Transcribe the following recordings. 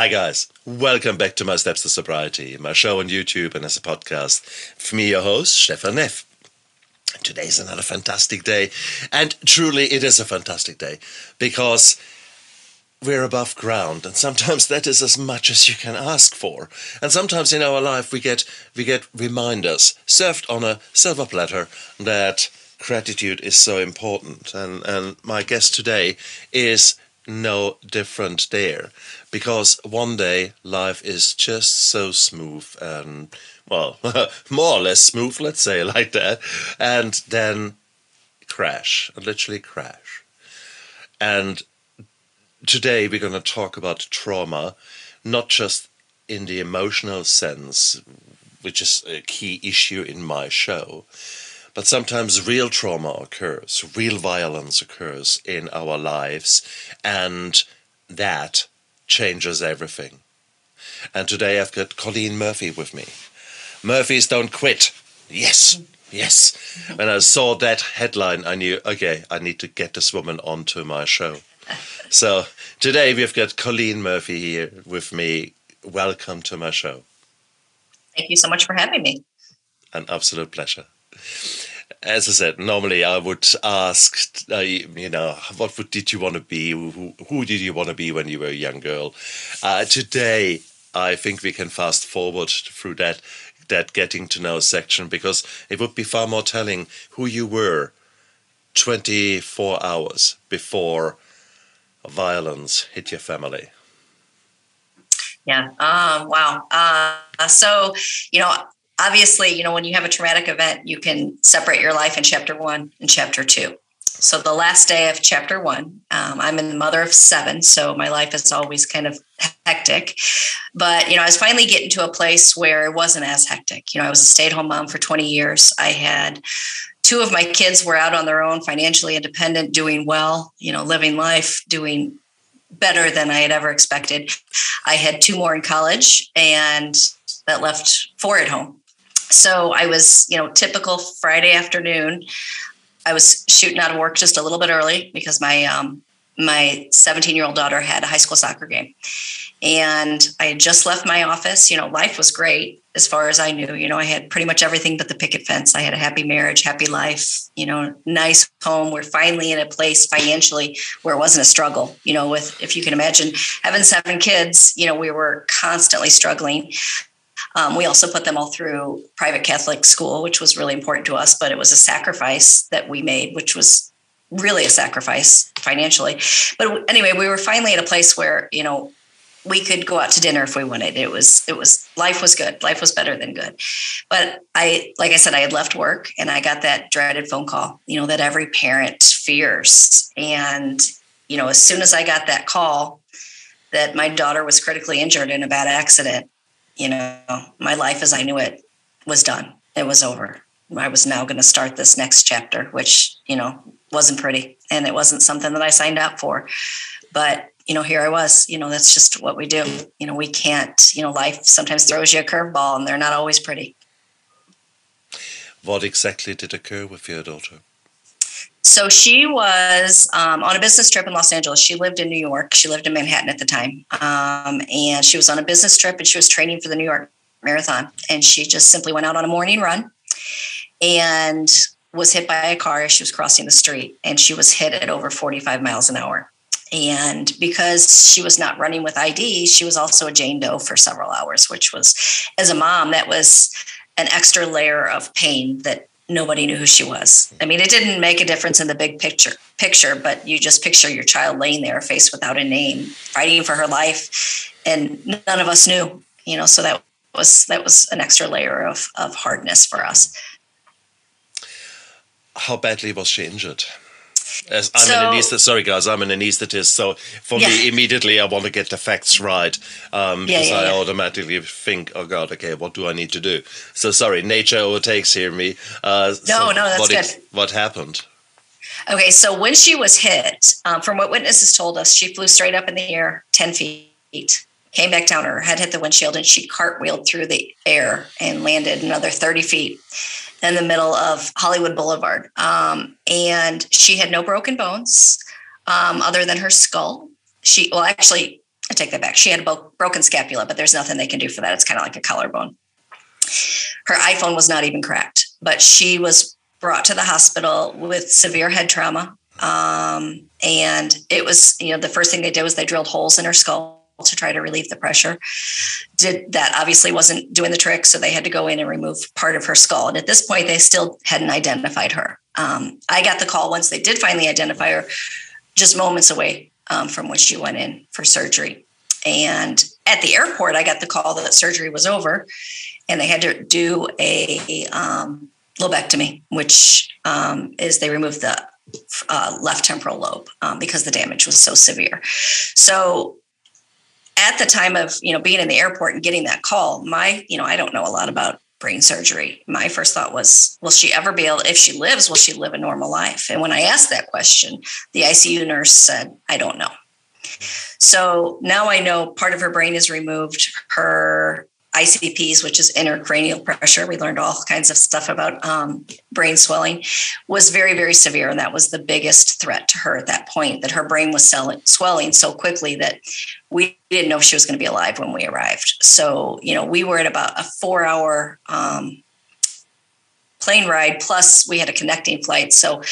Hi, guys. Welcome back to My Steps to Sobriety, my show on YouTube and as a podcast. For me, your host, Stefan Neff. Today is another fantastic day. And truly, it is a fantastic day because we're above ground and sometimes that is as much as you can ask for and sometimes in our life we get we get reminders served on a silver platter that gratitude is so important and and my guest today is no different there. Because one day life is just so smooth and well more or less smooth let's say like that and then crash literally crash. And today we're going to talk about trauma, not just in the emotional sense, which is a key issue in my show, but sometimes real trauma occurs, real violence occurs in our lives, and that changes everything. And today I've got Colleen Murphy with me. Murphys don't quit. Yes, yes. When I saw that headline, I knew, okay, I need to get this woman onto my show. So today we've got Colleen Murphy here with me. Welcome to my show. Thank you so much for having me. An absolute pleasure. As I said, normally I would ask, uh, you know, what would, did you want to be? Who, who, did you want to be when you were a young girl? Uh, today, I think we can fast forward through that that getting to know section because it would be far more telling who you were 24 hours before violence hit your family? Yeah. Um, wow. Uh, so, you know, obviously, you know, when you have a traumatic event, you can separate your life in chapter one and chapter two. So, the last day of chapter one, um, I'm the mother of seven. So, my life is always kind of hectic. But, you know, I was finally getting to a place where it wasn't as hectic. You know, I was a stay at home mom for 20 years. I had two of my kids were out on their own, financially independent, doing well, you know, living life, doing better than I had ever expected. I had two more in college and that left four at home. So I was, you know, typical Friday afternoon. I was shooting out of work just a little bit early because my um, my 17 year old daughter had a high school soccer game, and I had just left my office. You know, life was great as far as I knew. You know, I had pretty much everything but the picket fence. I had a happy marriage, happy life, you know, nice home. We're finally in a place financially where it wasn't a struggle, you know, with, if you can imagine having seven kids, you know, we were constantly struggling. Um, we also put them all through private Catholic school, which was really important to us, but it was a sacrifice that we made, which was really a sacrifice financially. But anyway, we were finally at a place where, you know, we could go out to dinner if we wanted. It was it was life was good. Life was better than good. But I like I said, I had left work and I got that dreaded phone call, you know, that every parent fears. And, you know, as soon as I got that call that my daughter was critically injured in a bad accident, you know, my life as I knew it was done. It was over. I was now going to start this next chapter, which, you know, wasn't pretty and it wasn't something that I signed up for. But you know, here I was, you know, that's just what we do. You know, we can't, you know, life sometimes throws you a curveball and they're not always pretty. What exactly did occur with your daughter? So she was um, on a business trip in Los Angeles. She lived in New York. She lived in Manhattan at the time. Um, and she was on a business trip and she was training for the New York Marathon. And she just simply went out on a morning run and was hit by a car as she was crossing the street. And she was hit at over 45 miles an hour. And because she was not running with ID, she was also a Jane Doe for several hours, which was, as a mom, that was an extra layer of pain that nobody knew who she was. I mean, it didn't make a difference in the big picture, picture, but you just picture your child laying there, face without a name, fighting for her life, and none of us knew. You know, so that was that was an extra layer of of hardness for us. How badly was she injured? As I'm so, an anesthetist. Sorry, guys, I'm an anesthetist. So for yeah. me, immediately, I want to get the facts right um, yeah, because yeah, I automatically think, oh God, okay, what do I need to do? So sorry, nature overtakes here me. Uh, no, so no, that's what good. What happened? Okay, so when she was hit, um, from what witnesses told us, she flew straight up in the air, ten feet, came back down. Her head hit the windshield, and she cartwheeled through the air and landed another thirty feet in the middle of Hollywood Boulevard. Um, and she had no broken bones um, other than her skull. She, well, actually, I take that back. She had a broken scapula, but there's nothing they can do for that. It's kind of like a collarbone. Her iPhone was not even cracked, but she was brought to the hospital with severe head trauma. Um, and it was, you know, the first thing they did was they drilled holes in her skull to try to relieve the pressure. Did that obviously wasn't doing the trick, so they had to go in and remove part of her skull. And at this point, they still hadn't identified her. Um, I got the call once they did finally identify her, just moments away um, from when she went in for surgery. And at the airport, I got the call that surgery was over, and they had to do a um, lobectomy, which um, is they removed the uh, left temporal lobe um, because the damage was so severe. So at the time of you know being in the airport and getting that call my you know i don't know a lot about brain surgery. My first thought was will she ever be able if she lives will she live a normal life? And when i asked that question the icu nurse said i don't know. So now i know part of her brain is removed. Her ICPs, which is intracranial pressure, we learned all kinds of stuff about um, brain swelling, was very, very severe. And that was the biggest threat to her at that point, that her brain was swelling so quickly that we didn't know if she was going to be alive when we arrived. So, you know, we were at about a four hour um, plane ride, plus we had a connecting flight. So,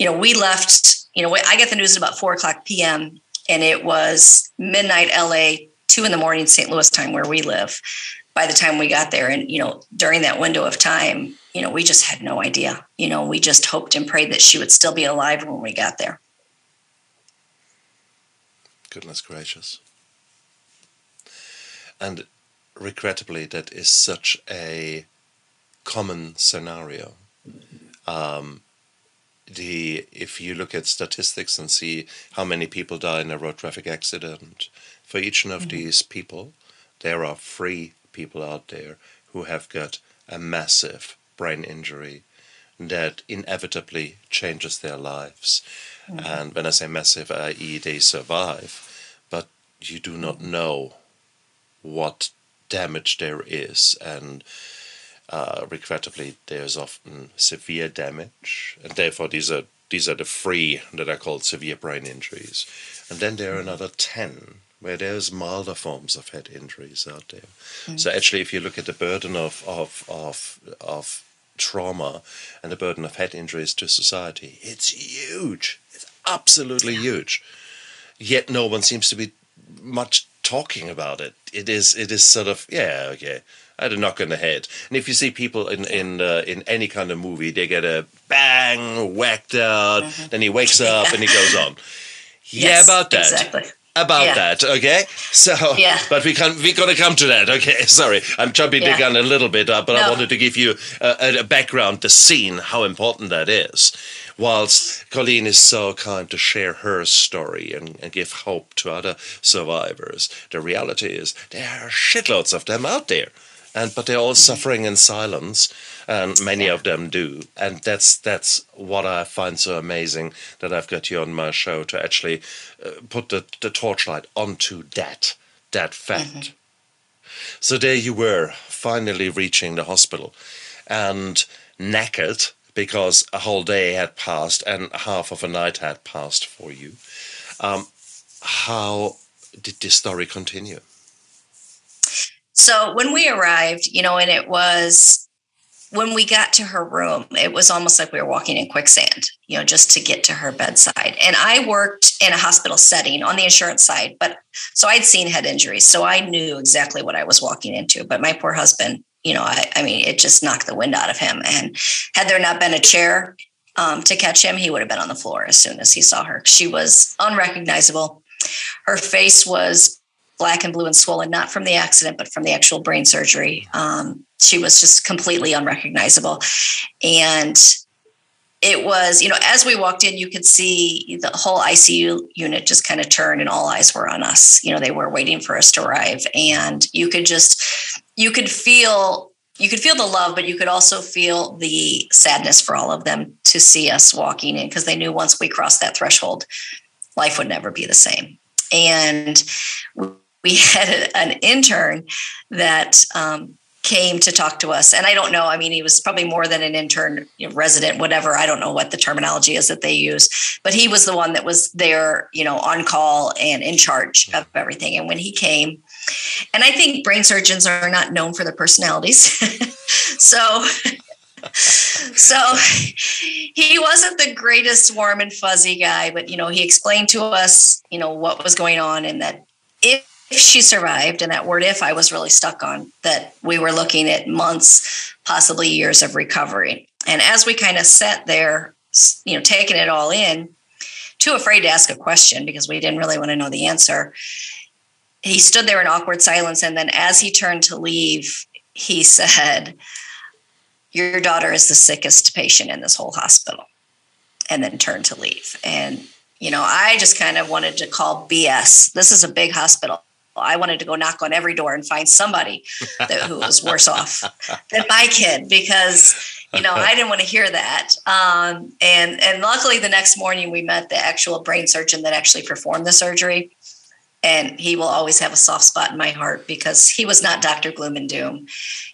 you know, we left, you know, I got the news at about four o'clock PM, and it was midnight LA two in the morning St. Louis time where we live by the time we got there. And, you know, during that window of time, you know, we just had no idea. You know, we just hoped and prayed that she would still be alive when we got there. Goodness gracious. And regrettably, that is such a common scenario. Um, the if you look at statistics and see how many people die in a road traffic accident, for each one of mm-hmm. these people, there are three people out there who have got a massive brain injury that inevitably changes their lives. Mm-hmm. And when I say massive, i.e., they survive, but you do not mm-hmm. know what damage there is. And uh, regrettably, there's often severe damage, and therefore these are these are the three that are called severe brain injuries. And then there are another ten where there's milder forms of head injuries out there. Mm. So actually, if you look at the burden of, of, of, of trauma and the burden of head injuries to society, it's huge. It's absolutely huge. Yet no one seems to be much talking about it. It is it is sort of yeah okay. Had a knock on the head, and if you see people in in uh, in any kind of movie, they get a bang whacked out, mm-hmm. then he wakes up yeah. and he goes on. Yeah, yes, about that. Exactly about yeah. that. Okay, so yeah. but we can we're gonna come to that. Okay, sorry, I'm jumping yeah. the gun a little bit, uh, but no. I wanted to give you a, a, background, the scene, how important that is. Whilst Colleen is so kind to share her story and, and give hope to other survivors, the reality is there are shitloads of them out there and but they're all mm-hmm. suffering in silence and many yeah. of them do and that's that's what i find so amazing that i've got you on my show to actually uh, put the, the torchlight onto that that fact mm-hmm. so there you were finally reaching the hospital and knackered because a whole day had passed and half of a night had passed for you um, how did this story continue so when we arrived, you know, and it was when we got to her room, it was almost like we were walking in quicksand, you know, just to get to her bedside. And I worked in a hospital setting on the insurance side, but so I'd seen head injuries. So I knew exactly what I was walking into. But my poor husband, you know, I, I mean, it just knocked the wind out of him. And had there not been a chair um, to catch him, he would have been on the floor as soon as he saw her. She was unrecognizable. Her face was black and blue and swollen, not from the accident, but from the actual brain surgery. Um, she was just completely unrecognizable. And it was, you know, as we walked in, you could see the whole ICU unit just kind of turn and all eyes were on us. You know, they were waiting for us to arrive. And you could just, you could feel, you could feel the love, but you could also feel the sadness for all of them to see us walking in because they knew once we crossed that threshold, life would never be the same. And we had an intern that um, came to talk to us. And I don't know, I mean, he was probably more than an intern, you know, resident, whatever. I don't know what the terminology is that they use, but he was the one that was there, you know, on call and in charge of everything. And when he came, and I think brain surgeons are not known for their personalities. so so he wasn't the greatest warm and fuzzy guy, but you know, he explained to us, you know, what was going on and that if if she survived, and that word if I was really stuck on, that we were looking at months, possibly years of recovery. And as we kind of sat there, you know, taking it all in, too afraid to ask a question because we didn't really want to know the answer, he stood there in awkward silence. And then as he turned to leave, he said, Your daughter is the sickest patient in this whole hospital. And then turned to leave. And, you know, I just kind of wanted to call BS. This is a big hospital. I wanted to go knock on every door and find somebody that, who was worse off than my kid because you know I didn't want to hear that. Um, and and luckily the next morning we met the actual brain surgeon that actually performed the surgery, and he will always have a soft spot in my heart because he was not Dr. Gloom and Doom.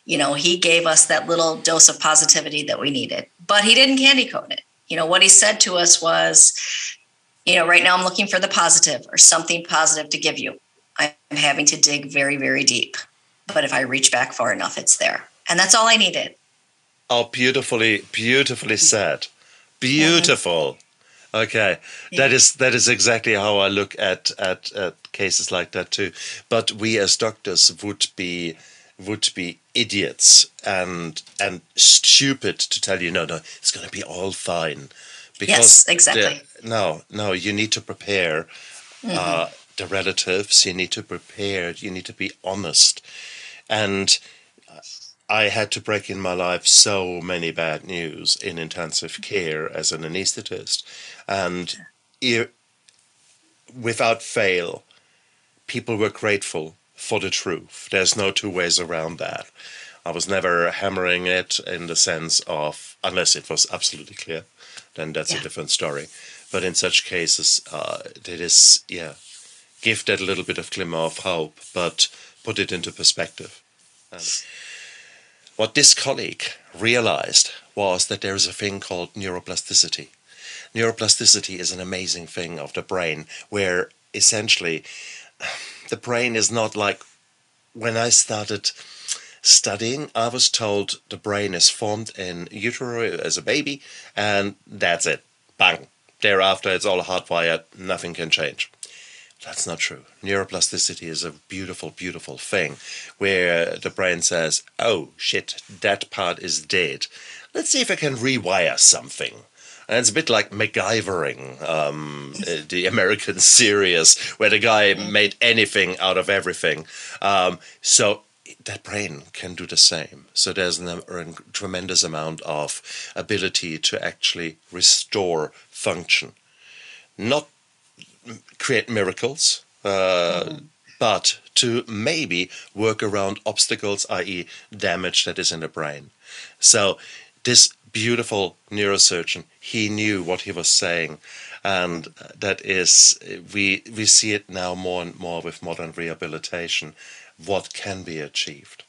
You know, he gave us that little dose of positivity that we needed, but he didn't candy coat it. You know, what he said to us was, you know, right now I'm looking for the positive or something positive to give you I'm having to dig very, very deep. But if I reach back far enough, it's there. And that's all I needed. Oh, beautifully, beautifully said. Beautiful. Okay, yeah. that is that is exactly how I look at, at at cases like that too. But we as doctors would be would be idiots and and stupid to tell you no no it's going to be all fine because yes exactly no no you need to prepare mm-hmm. uh, the relatives, you need to prepare, you need to be honest. And I had to break in my life so many bad news in intensive care as an anesthetist. And without fail, people were grateful for the truth. There's no two ways around that. I was never hammering it in the sense of, unless it was absolutely clear, then that's yeah. a different story. But in such cases, uh, it is, yeah, give that a little bit of glimmer of hope, but put it into perspective. And what this colleague realized was that there is a thing called neuroplasticity. Neuroplasticity is an amazing thing of the brain where essentially the brain is not like when I started studying, I was told the brain is formed in utero as a baby and that's it. Bang. Thereafter, it's all hardwired, nothing can change. That's not true. Neuroplasticity is a beautiful, beautiful thing where the brain says, oh shit, that part is dead. Let's see if I can rewire something. And it's a bit like MacGyvering, um, the American series, where the guy made anything out of everything. Um, so that brain can do the same. So there's a, a tremendous amount of ability to actually restore function. Not create miracles, uh, mm. but to maybe work around obstacles, i.e., damage that is in the brain. So this beautiful neurosurgeon, he knew what he was saying, and that is we we see it now more and more with modern rehabilitation, what can be achieved.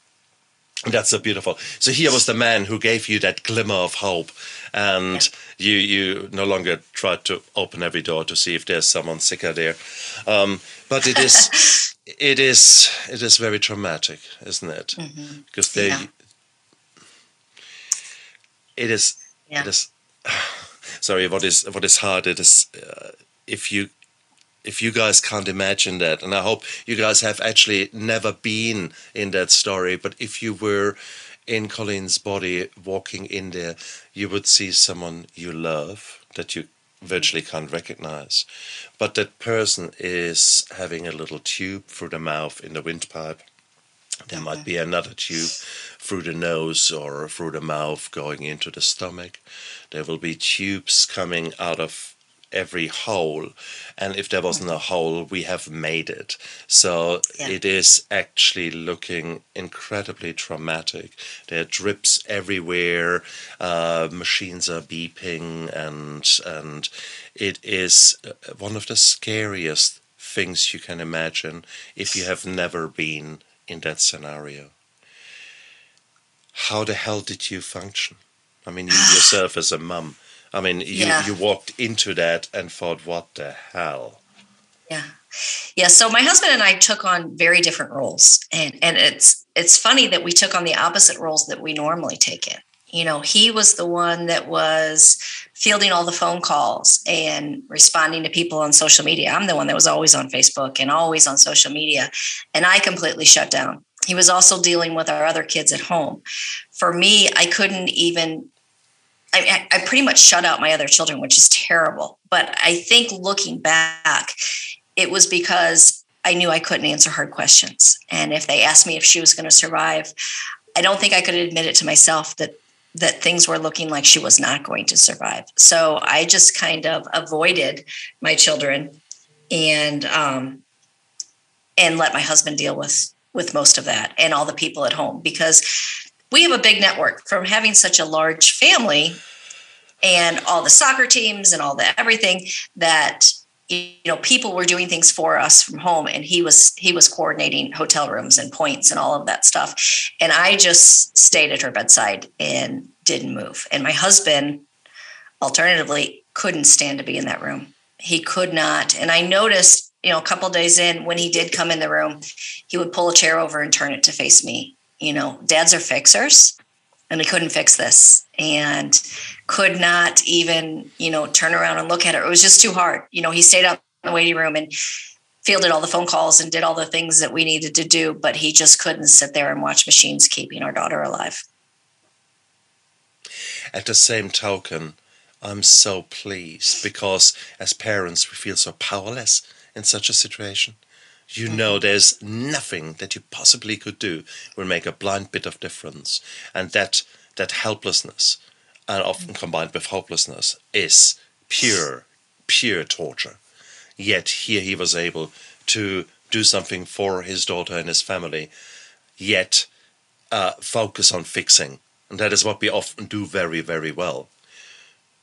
That's so beautiful. So here was the man who gave you that glimmer of hope, and yeah. you you no longer try to open every door to see if there's someone sicker there. Um, but it is it is it is very traumatic, isn't it? Mm-hmm. Because they yeah. it is yeah. it is. Sorry, what is what is hard? It is uh, if you if you guys can't imagine that, and I hope you guys have actually never been in that story, but if you were in Colleen's body walking in there, you would see someone you love that you virtually can't recognize. But that person is having a little tube through the mouth in the windpipe. There might be another tube through the nose or through the mouth going into the stomach. There will be tubes coming out of every hole and if there wasn't a hole we have made it so yeah. it is actually looking incredibly traumatic there are drips everywhere uh, machines are beeping and and it is uh, one of the scariest things you can imagine if you have never been in that scenario how the hell did you function? I mean, you yourself as a mum. I mean, you, Yeah. you walked into that and thought, what the hell? Yeah. Yeah. So my husband and I took on very different roles. And and it's it's funny that we took on the opposite roles that we normally take in. You know, he was the one that was fielding all the phone calls and responding to people on social media. I'm the one that was always on Facebook and always on social media. And I completely shut down. He was also dealing with our other kids at home. For me, I couldn't even I, I pretty much shut out my other children, which is terrible. But I think looking back, it was because I knew I couldn't answer hard questions. And if they asked me if she was going to survive, I don't think I could admit it to myself that that things were looking like she was not going to survive. So I just kind of avoided my children and um, and let my husband deal with with most of that and all the people at home because we have a big network from having such a large family and all the soccer teams and all the everything that you know people were doing things for us from home. And he was he was coordinating hotel rooms and points and all of that stuff. And i just stayed at her bedside and didn't move. And my husband alternatively couldn't stand to be in that room. He could not. And i noticed you know a couple days in when he did come in the room he would pull a chair over and turn it to face me you know dads are fixers and he couldn't fix this and could not even you know turn around and look at her. It was just too hard. You know he stayed out in the waiting room and fielded all the phone calls and did all the things that we needed to do but he just couldn't sit there and watch machines keeping our daughter alive. At the same token, I'm so pleased because as parents, we feel so powerless in such a situation. You know, there's nothing that you possibly could do will make a blind bit of difference, and that that helplessness, and often combined with hopelessness, is pure, pure torture. Yet here he was able to do something for his daughter and his family, yet uh, focus on fixing, and that is what we often do very, very well.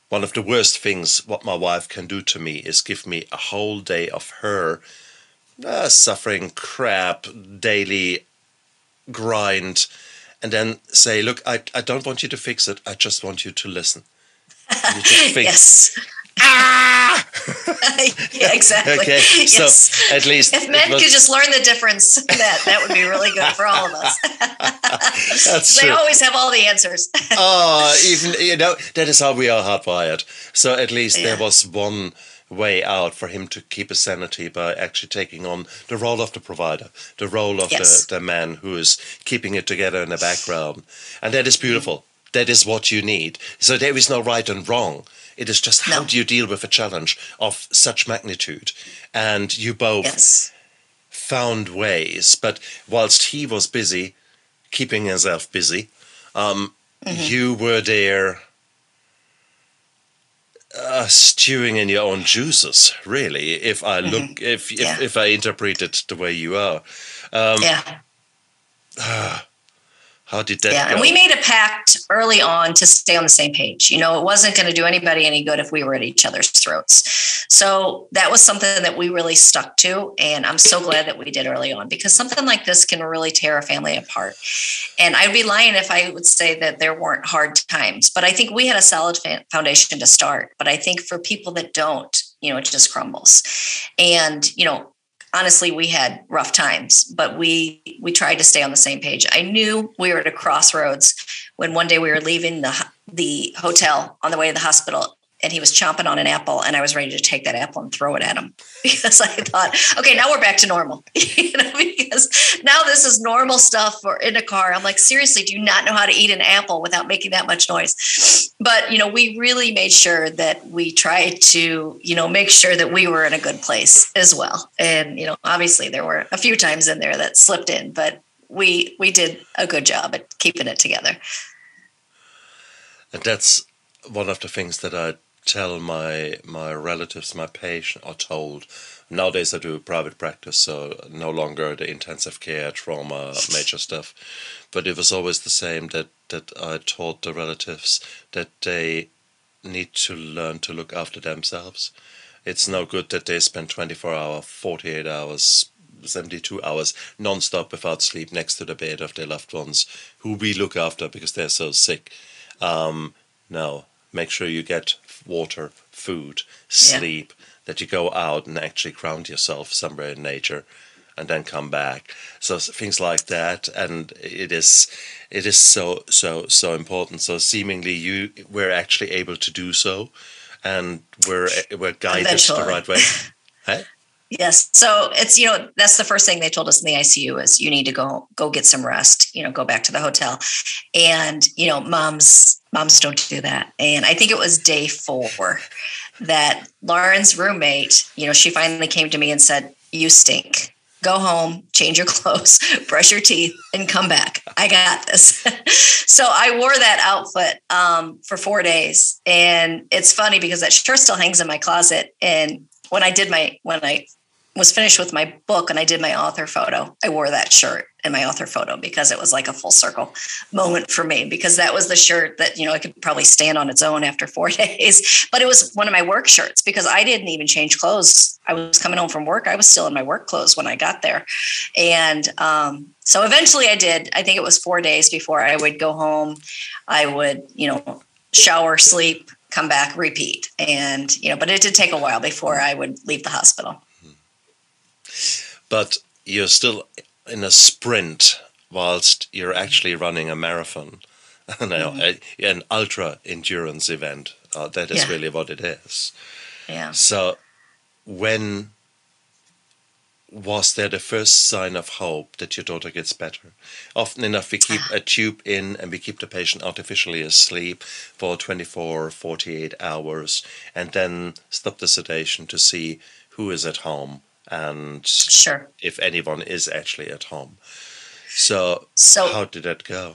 One of the worst things what my wife can do to me is give me a whole day of her uh, suffering crap, daily grind, and then say, "Look, I, I don't want you to fix it. I just want you to listen." You just think, yes ah! yeah exactly Okay, so yes. at least if men was- could just learn the difference that that would be really good for all of us That's they true. always have all the answers oh, even you know that is how we are hardwired. So at least there was one way out for him to keep his sanity by actually taking on the role of the provider, the role of Yes. the, the man who is keeping it together in the background, and that is beautiful. That is what you need. So there is no right and wrong. It is just how No. do you deal with a challenge of such magnitude, and you both yes found ways. But whilst he was busy keeping himself busy, um, Mm-hmm. you were there uh, stewing in your own juices. Really, if I look, if if, Mm-hmm. Yeah. if I interpret it the way you are, Um, yeah how did that yeah go? and we made a pact early on to stay on the same page. You know it wasn't going to do anybody any good if we were at each other's throats. So that was something that we really stuck to and i'm so glad that we did early on because something like this can really tear a family apart. And i'd be lying if i would say that there weren't hard times but i think we had a solid foundation to start. But i think for people that don't you know it just crumbles. And you know honestly we had rough times but we we tried to stay on the same page. I knew we were at a crossroads when one day we were leaving the the hotel on the way to the hospital and he was chomping on an apple and i was ready to take that apple and throw it at him because i thought okay now we're back to normal. You know because now this is normal stuff for in a car. I'm like seriously do you not know how to eat an apple without making that much noise? But you know we really made sure that we tried to you know make sure that we were in a good place as well. And you know obviously there were a few times in there that slipped in but we we did a good job at keeping it together. And that's one of the things that I tell my my relatives, my patient, are told. Nowadays, I do private practice, so no longer the intensive care, trauma, major stuff. But it was always the same that that I taught the relatives that they need to learn to look after themselves. It's no good that they spend twenty four hours, forty eight hours 72 hours non-stop without sleep next to the bed of their loved ones who we look after because they're so sick. Um, no, make sure you get water, food, sleep, yeah. that you go out and actually ground yourself somewhere in nature and then come back. So things like that, and it is, it is so so so important. So seemingly you were actually able to do so, and we're we're guided Eventually. the right way. hey? Yes. So it's you know that's the first thing they told us in the ICU is you need to go go get some rest. You know, go back to the hotel, and you know, moms moms don't do that. And I think it was day four that Lauren's roommate, you know, she finally came to me and said, "You stink." Go home, change your clothes, brush your teeth, and come back. I got this. so I wore that outfit um, for four days, and it's funny because that shirt still hangs in my closet. And when I did my when I was finished with my book and I did my author photo, I wore that shirt in my author photo because it was like a full circle moment for me because that was the shirt that, you know, I could probably stand on its own after four days. But it was one of my work shirts because I didn't even change clothes. I was coming home from work. I was still in my work clothes when I got there. And um, so eventually I did. I think it was four days before I would go home. I would, you know, shower, sleep, come back, repeat. And, you know, but it did take a while before I would leave the hospital but you're still in a sprint whilst you're actually running a marathon, mm-hmm. an ultra endurance event. Uh, that is yeah. really what it is. Yeah. So, when was there the first sign of hope that your daughter gets better? Often enough, we keep a tube in and we keep the patient artificially asleep for 24, 48 hours and then stop the sedation to see who is at home and sure if anyone is actually at home. So, so how did that go?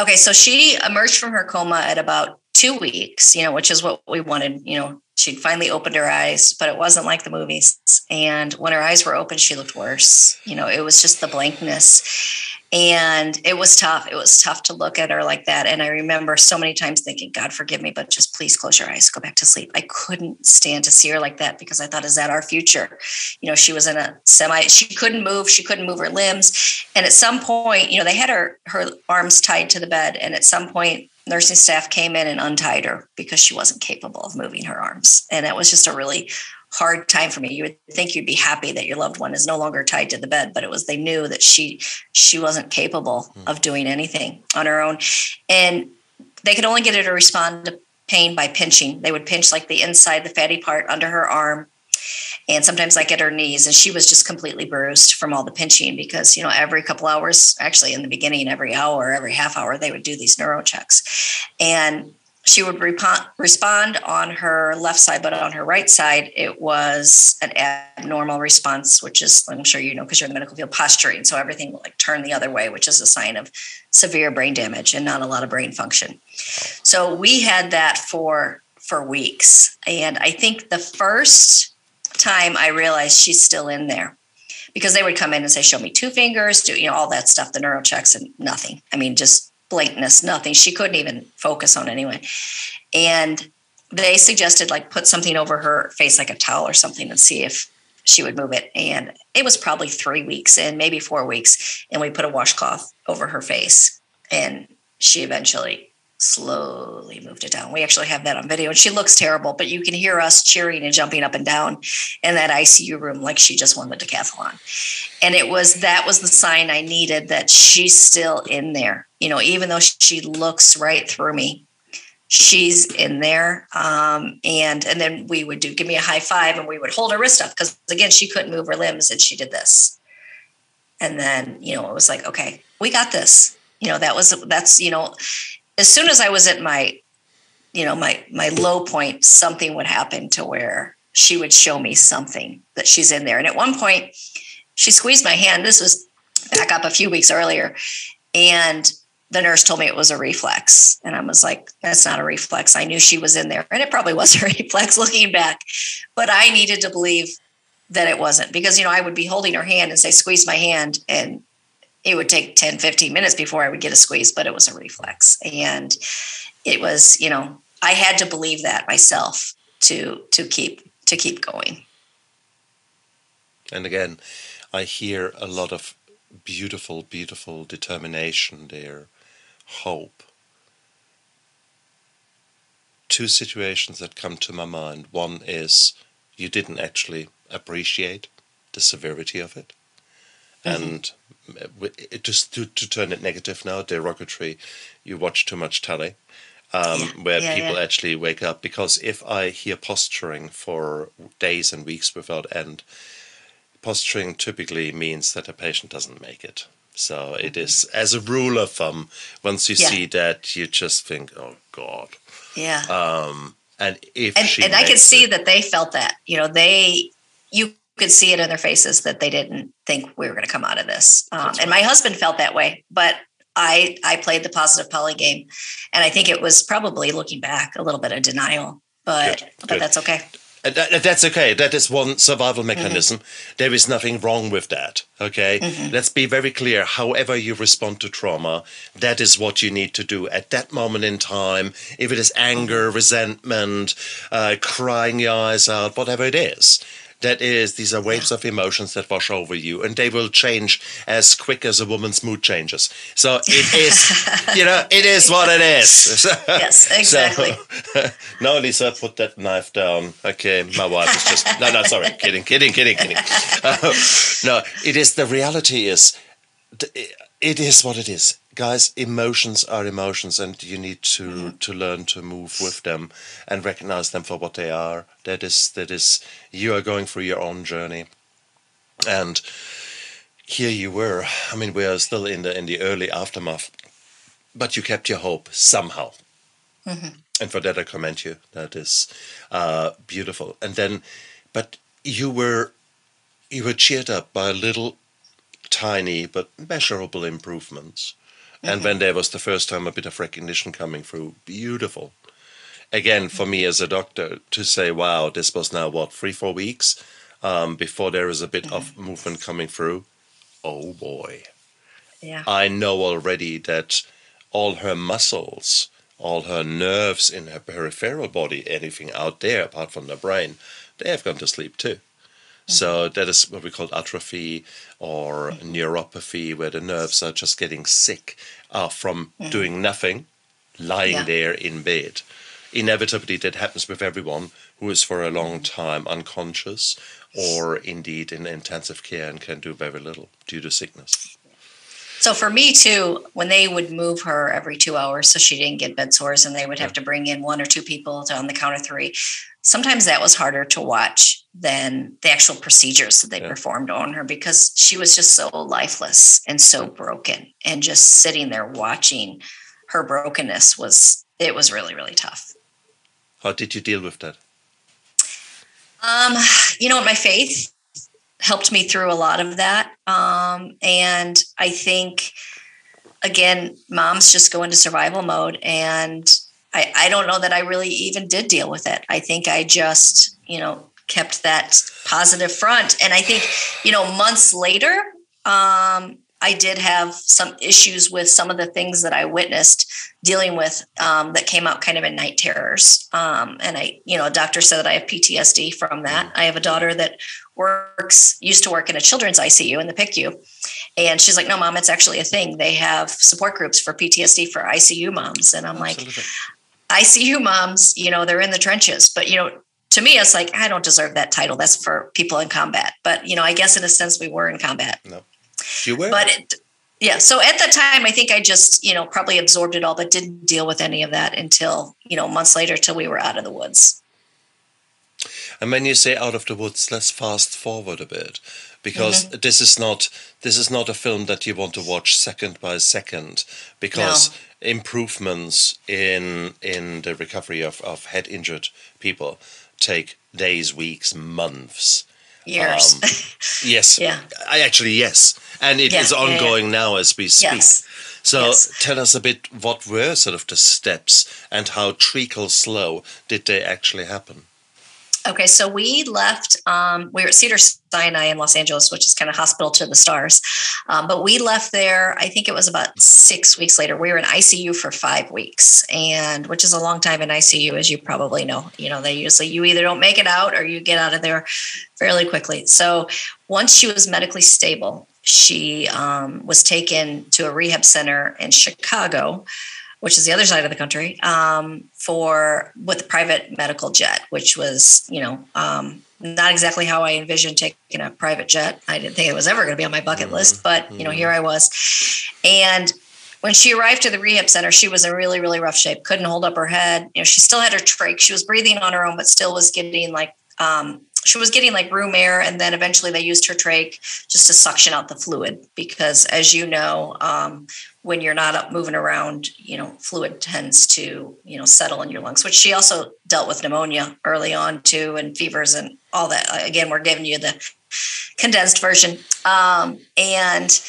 Okay, so she emerged from her coma at about two weeks, you know, which is what we wanted. You know, she'd finally opened her eyes, but it wasn't like the movies. And when her eyes were open, she looked worse. You know, it was just the blankness and it was tough. It was tough to look at her like that. And i remember so many times thinking god forgive me but just please close your eyes go back to sleep. I couldn't stand to see her like that because i thought is that our future? You know she was in a semi she couldn't move she couldn't move her limbs. And at some point you know they had her her arms tied to the bed. And at some point nursing staff came in and untied her because she wasn't capable of moving her arms. And it was just a really hard time for me. You would think you'd be happy that your loved one is no longer tied to the bed, but it was they knew that she she wasn't capable mm. of doing anything on her own. And they could only get her to respond to pain by pinching. They would pinch like the inside, the fatty part under her arm. And sometimes like at her knees, and she was just completely bruised from all the pinching because you know every couple hours, actually in the beginning, every hour, every half hour, they would do these neuro checks, and she would respond on her left side, but on her right side, it was an abnormal response, which is, I'm sure you know, because you're in the medical field, posturing. So everything like turn the other way, which is a sign of severe brain damage and not a lot of brain function. So we had that for for weeks, and I think the first time I realized she's still in there because they would come in and say, "Show me two fingers," do you know all that stuff, the neuro checks, and nothing. I mean, just blankness, nothing. She couldn't even focus on anyone. And they suggested like put something over her face, like a towel or something, and see if she would move it. And it was probably three weeks and maybe four weeks. And we put a washcloth over her face. And she eventually slowly moved it down. We actually have that on video. And she looks terrible, but you can hear us cheering and jumping up and down in that ICU room like she just won the decathlon. And it was that was the sign I needed that she's still in there. You know, even though she looks right through me, she's in there. Um, and and then we would do give me a high five and we would hold her wrist up because again, she couldn't move her limbs and she did this. And then, you know, it was like, okay, we got this. You know, that was that's, you know, as soon as I was at my, you know, my my low point, something would happen to where she would show me something that she's in there. And at one point, she squeezed my hand. This was back up a few weeks earlier, and the nurse told me it was a reflex. And I was like, that's not a reflex. I knew she was in there. And it probably was a reflex looking back. But I needed to believe that it wasn't because, you know, I would be holding her hand and say, squeeze my hand. And it would take 10, 15 minutes before I would get a squeeze, but it was a reflex. And it was, you know, I had to believe that myself to to keep to keep going. And again, I hear a lot of beautiful, beautiful determination there, hope. Two situations that come to my mind. One is you didn't actually appreciate the severity of it. Mm-hmm. And it, just to, to turn it negative now, derogatory, you watch too much telly. Um, yeah. where yeah, people yeah. actually wake up. Because if I hear posturing for days and weeks without end, posturing typically means that a patient doesn't make it. So it mm-hmm. is, as a rule of thumb, once you see that, you just think, "Oh God." Yeah. Um, and if and, and I can see it, that they felt that, you know, they you could see it in their faces that they didn't think we were going to come out of this. Um, and my husband felt that way, but I I played the positive Polly game, and I think it was probably looking back a little bit of denial, but Good. but Good. that's okay. That, that's okay. That is one survival mechanism. Mm-hmm. There is nothing wrong with that. Okay. Mm-hmm. Let's be very clear. However, you respond to trauma, that is what you need to do at that moment in time. If it is anger, mm-hmm. resentment, uh, crying your eyes out, whatever it is, that is these are waves of emotions that wash over you and they will change as quick as a woman's mood changes. So it is you know it is what it is. Yes exactly so, no lisa put that knife down. Okay my wife is just no no sorry kidding kidding kidding kidding. Uh, no it is the reality is it is what it is guys emotions are emotions and you need to mm-hmm. to learn to move with them and recognize them for what they are. That is that is you are going through your own journey. And here you were. I mean we are still in the in the early aftermath but you kept your hope somehow. Mm-hmm. and for that i commend you. That is uh, beautiful. And then but you were you were cheered up by little tiny but measurable improvements and when there was the first time a bit of recognition coming through, beautiful. Again, for me as a doctor, to say, wow, this was now what, three, four weeks um, before there is a bit mm-hmm. of movement coming through. Oh boy. Yeah. I know already that all her muscles, all her nerves in her peripheral body, anything out there apart from the brain, they have gone to sleep too. So mm-hmm. that is what we call atrophy or neuropathy, where the nerves are just getting sick uh, from mm-hmm. doing nothing, lying yeah. there in bed. Inevitably, that happens with everyone who is for a long mm-hmm. time unconscious or indeed in intensive care and can do very little due to sickness. So for me too, when they would move her every two hours so she didn't get bed sores and they would have to bring in one or two people to on the count of three, sometimes that was harder to watch than the actual procedures that they yeah. performed on her because she was just so lifeless and so broken. And just sitting there watching her brokenness was it was really really tough. How did you deal with that? Um you know what? my faith helped me through a lot of that. Um and i think again moms just go into survival mode and I, I don't know that I really even did deal with it. I think I just, you know, kept that positive front. And I think, you know, months later, um, I did have some issues with some of the things that I witnessed dealing with um, that came out kind of in night terrors. Um, and I, you know, a doctor said that I have PTSD from that. I have a daughter that works, used to work in a children's ICU in the PICU. And she's like, no, mom, it's actually a thing. They have support groups for PTSD for ICU moms. And I'm Absolutely. like, ICU moms, you know, they're in the trenches. But, you know, to me, it's like, I don't deserve that title. That's for people in combat. But, you know, I guess in a sense we were in combat. No. You were. But it, yeah. So at the time, I think I just, you know, probably absorbed it all, but didn't deal with any of that until, you know, months later, till we were out of the woods. And when you say out of the woods, let's fast forward a bit because mm-hmm. this is not this is not a film that you want to watch second by second because no improvements in in the recovery of, of head injured people take days, weeks, months. Years. Um, yes. yeah. I actually yes. And it yeah, is ongoing yeah, yeah. now as we speak. Yes. So yes. tell us a bit what were sort of the steps and how treacle slow did they actually happen? Okay, so we left. Um, we were at Cedar Sinai in Los Angeles, which is kind of hospital to the stars. Um, but we left there. I think it was about six weeks later. We were in ICU for five weeks, and which is a long time in ICU, as you probably know. You know, they usually you either don't make it out or you get out of there fairly quickly. So once she was medically stable, she um, was taken to a rehab center in Chicago which is the other side of the country, um, for with a private medical jet, which was, you know, um, not exactly how I envisioned taking a private jet. I didn't think it was ever going to be on my bucket mm-hmm. list, but you know, mm-hmm. here I was. And when she arrived to the rehab center, she was in really, really rough shape. Couldn't hold up her head. You know, she still had her trach. She was breathing on her own, but still was getting like um, she was getting like room air and then eventually they used her trach just to suction out the fluid because as you know um, when you're not up moving around, you know, fluid tends to, you know, settle in your lungs, which she also dealt with pneumonia early on too, and fevers and all that. Again, we're giving you the condensed version. Um, and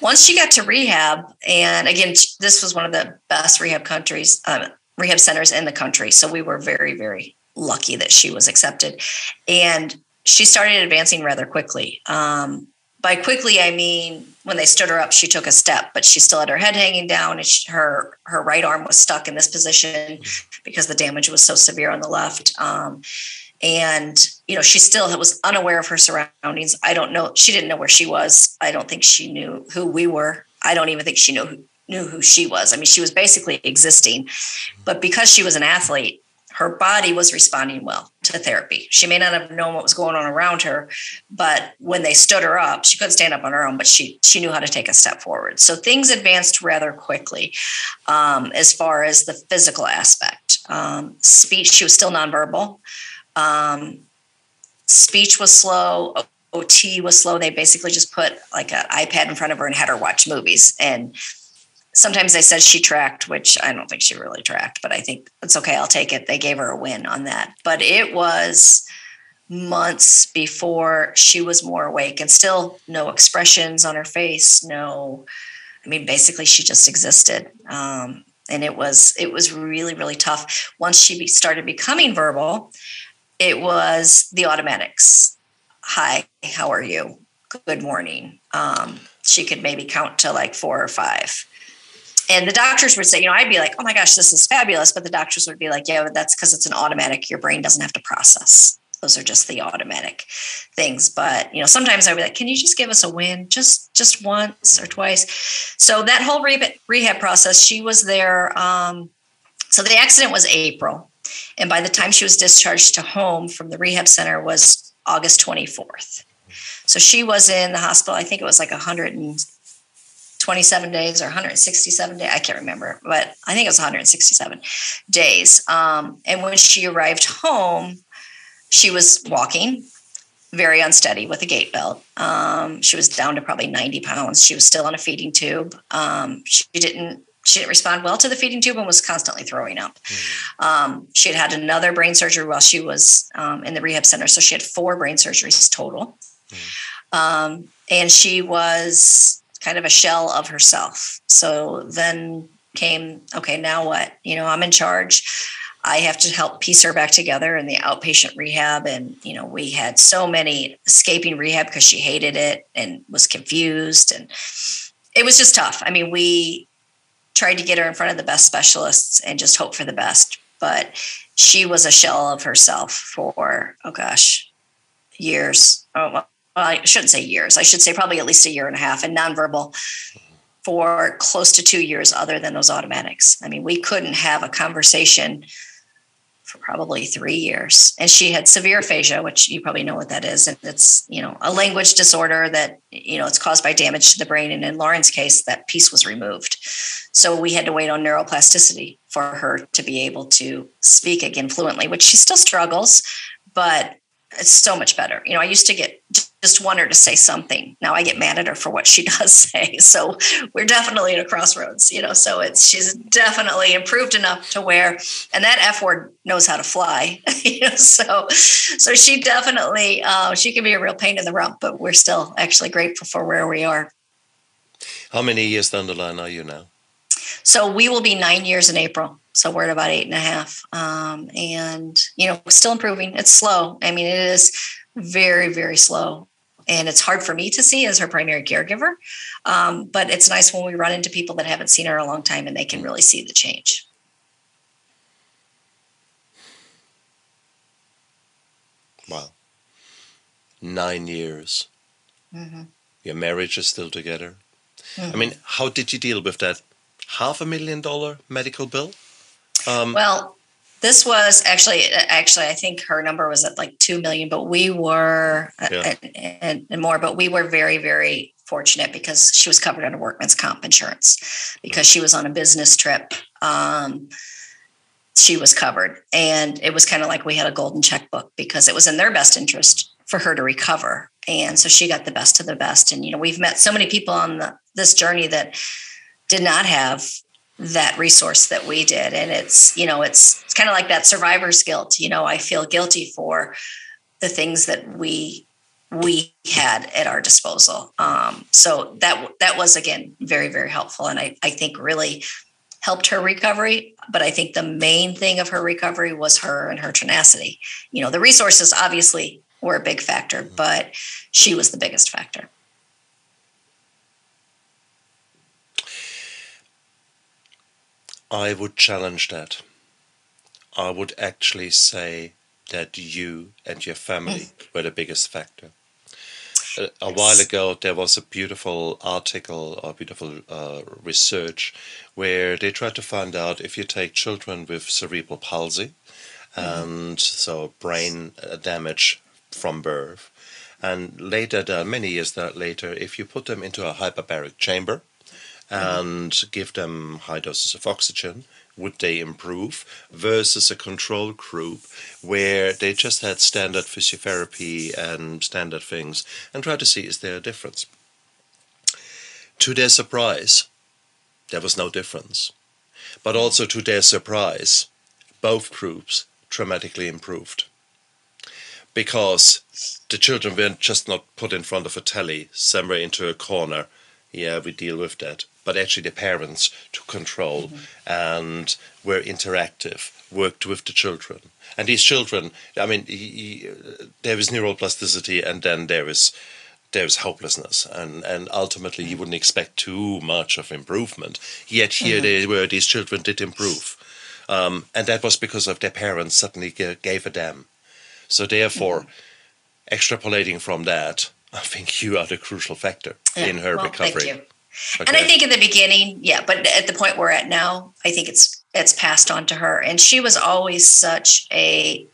once she got to rehab, and again, this was one of the best rehab countries, uh, rehab centers in the country. So we were very, very lucky that she was accepted. And she started advancing rather quickly. Um, by quickly, I mean when they stood her up, she took a step, but she still had her head hanging down, and she, her her right arm was stuck in this position because the damage was so severe on the left. Um, and you know, she still was unaware of her surroundings. I don't know; she didn't know where she was. I don't think she knew who we were. I don't even think she knew who, knew who she was. I mean, she was basically existing, but because she was an athlete, her body was responding well to therapy. She may not have known what was going on around her, but when they stood her up, she couldn't stand up on her own, but she she knew how to take a step forward. So things advanced rather quickly um, as far as the physical aspect. Um, speech, she was still nonverbal. Um, speech was slow. OT was slow. They basically just put like an iPad in front of her and had her watch movies and sometimes they said she tracked, which I don't think she really tracked, but I think it's okay. I'll take it. They gave her a win on that. But it was months before she was more awake and still no expressions on her face. No, I mean, basically she just existed. Um, and it was it was really really tough once she started becoming verbal it was the automatics hi how are you good morning um, she could maybe count to like four or five and the doctors would say, you know, I'd be like, oh my gosh, this is fabulous. But the doctors would be like, yeah, but that's because it's an automatic. Your brain doesn't have to process. Those are just the automatic things. But you know, sometimes I'd be like, can you just give us a win, just just once or twice? So that whole rehab process, she was there. Um, so the accident was April, and by the time she was discharged to home from the rehab center was August twenty fourth. So she was in the hospital. I think it was like 100 and 27 days or 167 days. I can't remember, but I think it was 167 days. Um, and when she arrived home, she was walking very unsteady with a gait belt. Um, she was down to probably 90 pounds. She was still on a feeding tube. Um, she didn't she didn't respond well to the feeding tube and was constantly throwing up. Mm. Um, she had had another brain surgery while she was um, in the rehab center, so she had four brain surgeries total. Mm. Um, and she was kind of a shell of herself. So then came, okay, now what? You know, I'm in charge. I have to help piece her back together in the outpatient rehab. And, you know, we had so many escaping rehab because she hated it and was confused. And it was just tough. I mean, we tried to get her in front of the best specialists and just hope for the best. But she was a shell of herself for, oh gosh, years. Oh, well, I shouldn't say years. I should say probably at least a year and a half, and nonverbal for close to two years, other than those automatics. I mean, we couldn't have a conversation for probably three years. And she had severe aphasia, which you probably know what that is. And it's, you know, a language disorder that, you know, it's caused by damage to the brain. And in Lauren's case, that piece was removed. So we had to wait on neuroplasticity for her to be able to speak again fluently, which she still struggles, but it's so much better. You know, I used to get just want her to say something. Now I get mad at her for what she does say. So we're definitely at a crossroads, you know. So it's she's definitely improved enough to where and that F word knows how to fly. you know, so so she definitely uh, she can be a real pain in the rump, but we're still actually grateful for where we are. How many years down the line are you now? So we will be nine years in April. So we're at about eight and a half. Um, and, you know, still improving. It's slow. I mean, it is very, very slow. And it's hard for me to see as her primary caregiver. Um, but it's nice when we run into people that haven't seen her a long time and they can really see the change. Wow. Nine years. Mm-hmm. Your marriage is still together. Mm-hmm. I mean, how did you deal with that half a million dollar medical bill? Um, well, this was actually actually I think her number was at like two million, but we were yeah. and, and, more, but we were very very fortunate because she was covered under workman's comp insurance because she was on a business trip. Um, she was covered, and it was kind of like we had a golden checkbook because it was in their best interest for her to recover, and so she got the best of the best. And you know, we've met so many people on the, this journey that did not have that resource that we did. And it's you know it's it's kind of like that survivor's guilt you know i feel guilty for the things that we we had at our disposal. Um, so that that was again very very helpful. And i i think really helped her recovery. But i think the main thing of her recovery was her and her tenacity. You know the resources obviously were a big factor but she was the biggest factor I would challenge that. I would actually say that you and your family were the biggest factor. A, a while ago, there was a beautiful article or beautiful uh, research where they tried to find out if you take children with cerebral palsy and so brain uh, damage from birth, and later, many years later, if you put them into a hyperbaric chamber, Mm-hmm. and give them high doses of oxygen, would they improve versus a control group where they just had standard physiotherapy and standard things and try to see is there a difference. To their surprise, there was no difference. But also to their surprise, both groups dramatically improved. Because the children weren't just not put in front of a telly, somewhere into a corner. Yeah, we deal with that but actually the parents took control mm-hmm. and were interactive, worked with the children. And these children, I mean, he, he, there is neuroplasticity, and then there is there is hopelessness, and and ultimately you wouldn't expect too much of improvement. Yet here mm-hmm. they were; these children did improve, um, and that was because of their parents suddenly g- gave a damn. So therefore, mm-hmm. extrapolating from that, I think you are the crucial factor yeah. in her well, recovery. Okay. And I think in the beginning, yeah, but at the point we're at now, I think it's it's passed on to her. And she was always such a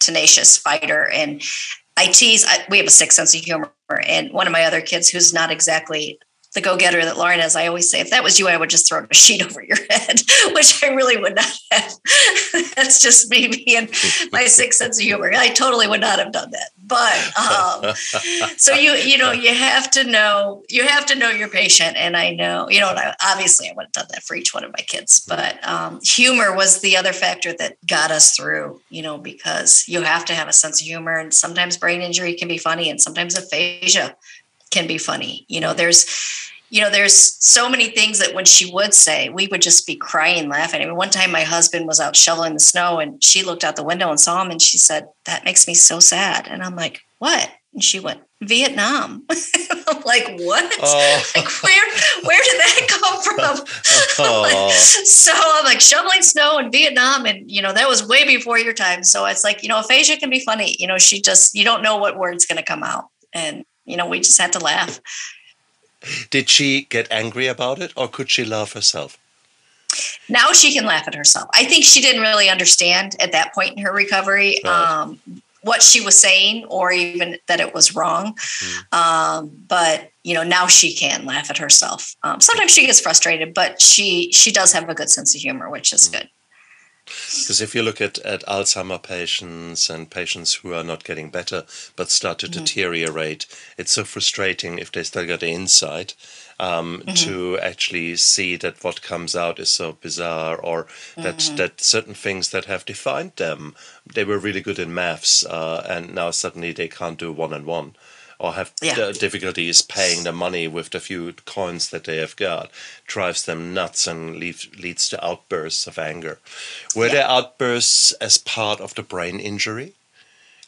tenacious fighter. And I tease, I, we have a sick sense of humor. And one of my other kids, who's not exactly the go-getter that Lauren is, I always say, if that was you, I would just throw a sheet over your head, which I really would not have. That's just me being my sick sense of humor. I totally would not have done that. But um, so you, you know, you have to know, you have to know your patient. And I know, you know, I, obviously I would have done that for each one of my kids, but um, humor was the other factor that got us through, you know, because you have to have a sense of humor and sometimes brain injury can be funny and sometimes aphasia can be funny. You know, there's you know, there's so many things that when she would say, we would just be crying, laughing. I mean, one time my husband was out shoveling the snow and she looked out the window and saw him and she said, That makes me so sad. And I'm like, What? And she went, Vietnam. I'm like, what? Oh. Like, where where did that come from? Oh. so I'm like shoveling snow in Vietnam, and you know that was way before your time. So it's like you know aphasia can be funny. You know, she just you don't know what word's going to come out, and you know, we just had to laugh. Did she get angry about it or could she laugh herself? Now she can laugh at herself. I think she didn't really understand at that point in her recovery right. um, what she was saying or even that it was wrong. Mm. Um, but you know now she can laugh at herself. Um, sometimes she gets frustrated, but she she does have a good sense of humor, which is mm. good. Because if you look at, at Alzheimer patients and patients who are not getting better but start to mm-hmm. deteriorate, it's so frustrating if they still got the insight um, mm-hmm. to actually see that what comes out is so bizarre or that, mm-hmm. that certain things that have defined them, they were really good in maths uh, and now suddenly they can't do one and one. Or have yeah. difficulties paying the money with the few coins that they have got drives them nuts and leave, leads to outbursts of anger. Were yeah. there outbursts as part of the brain injury?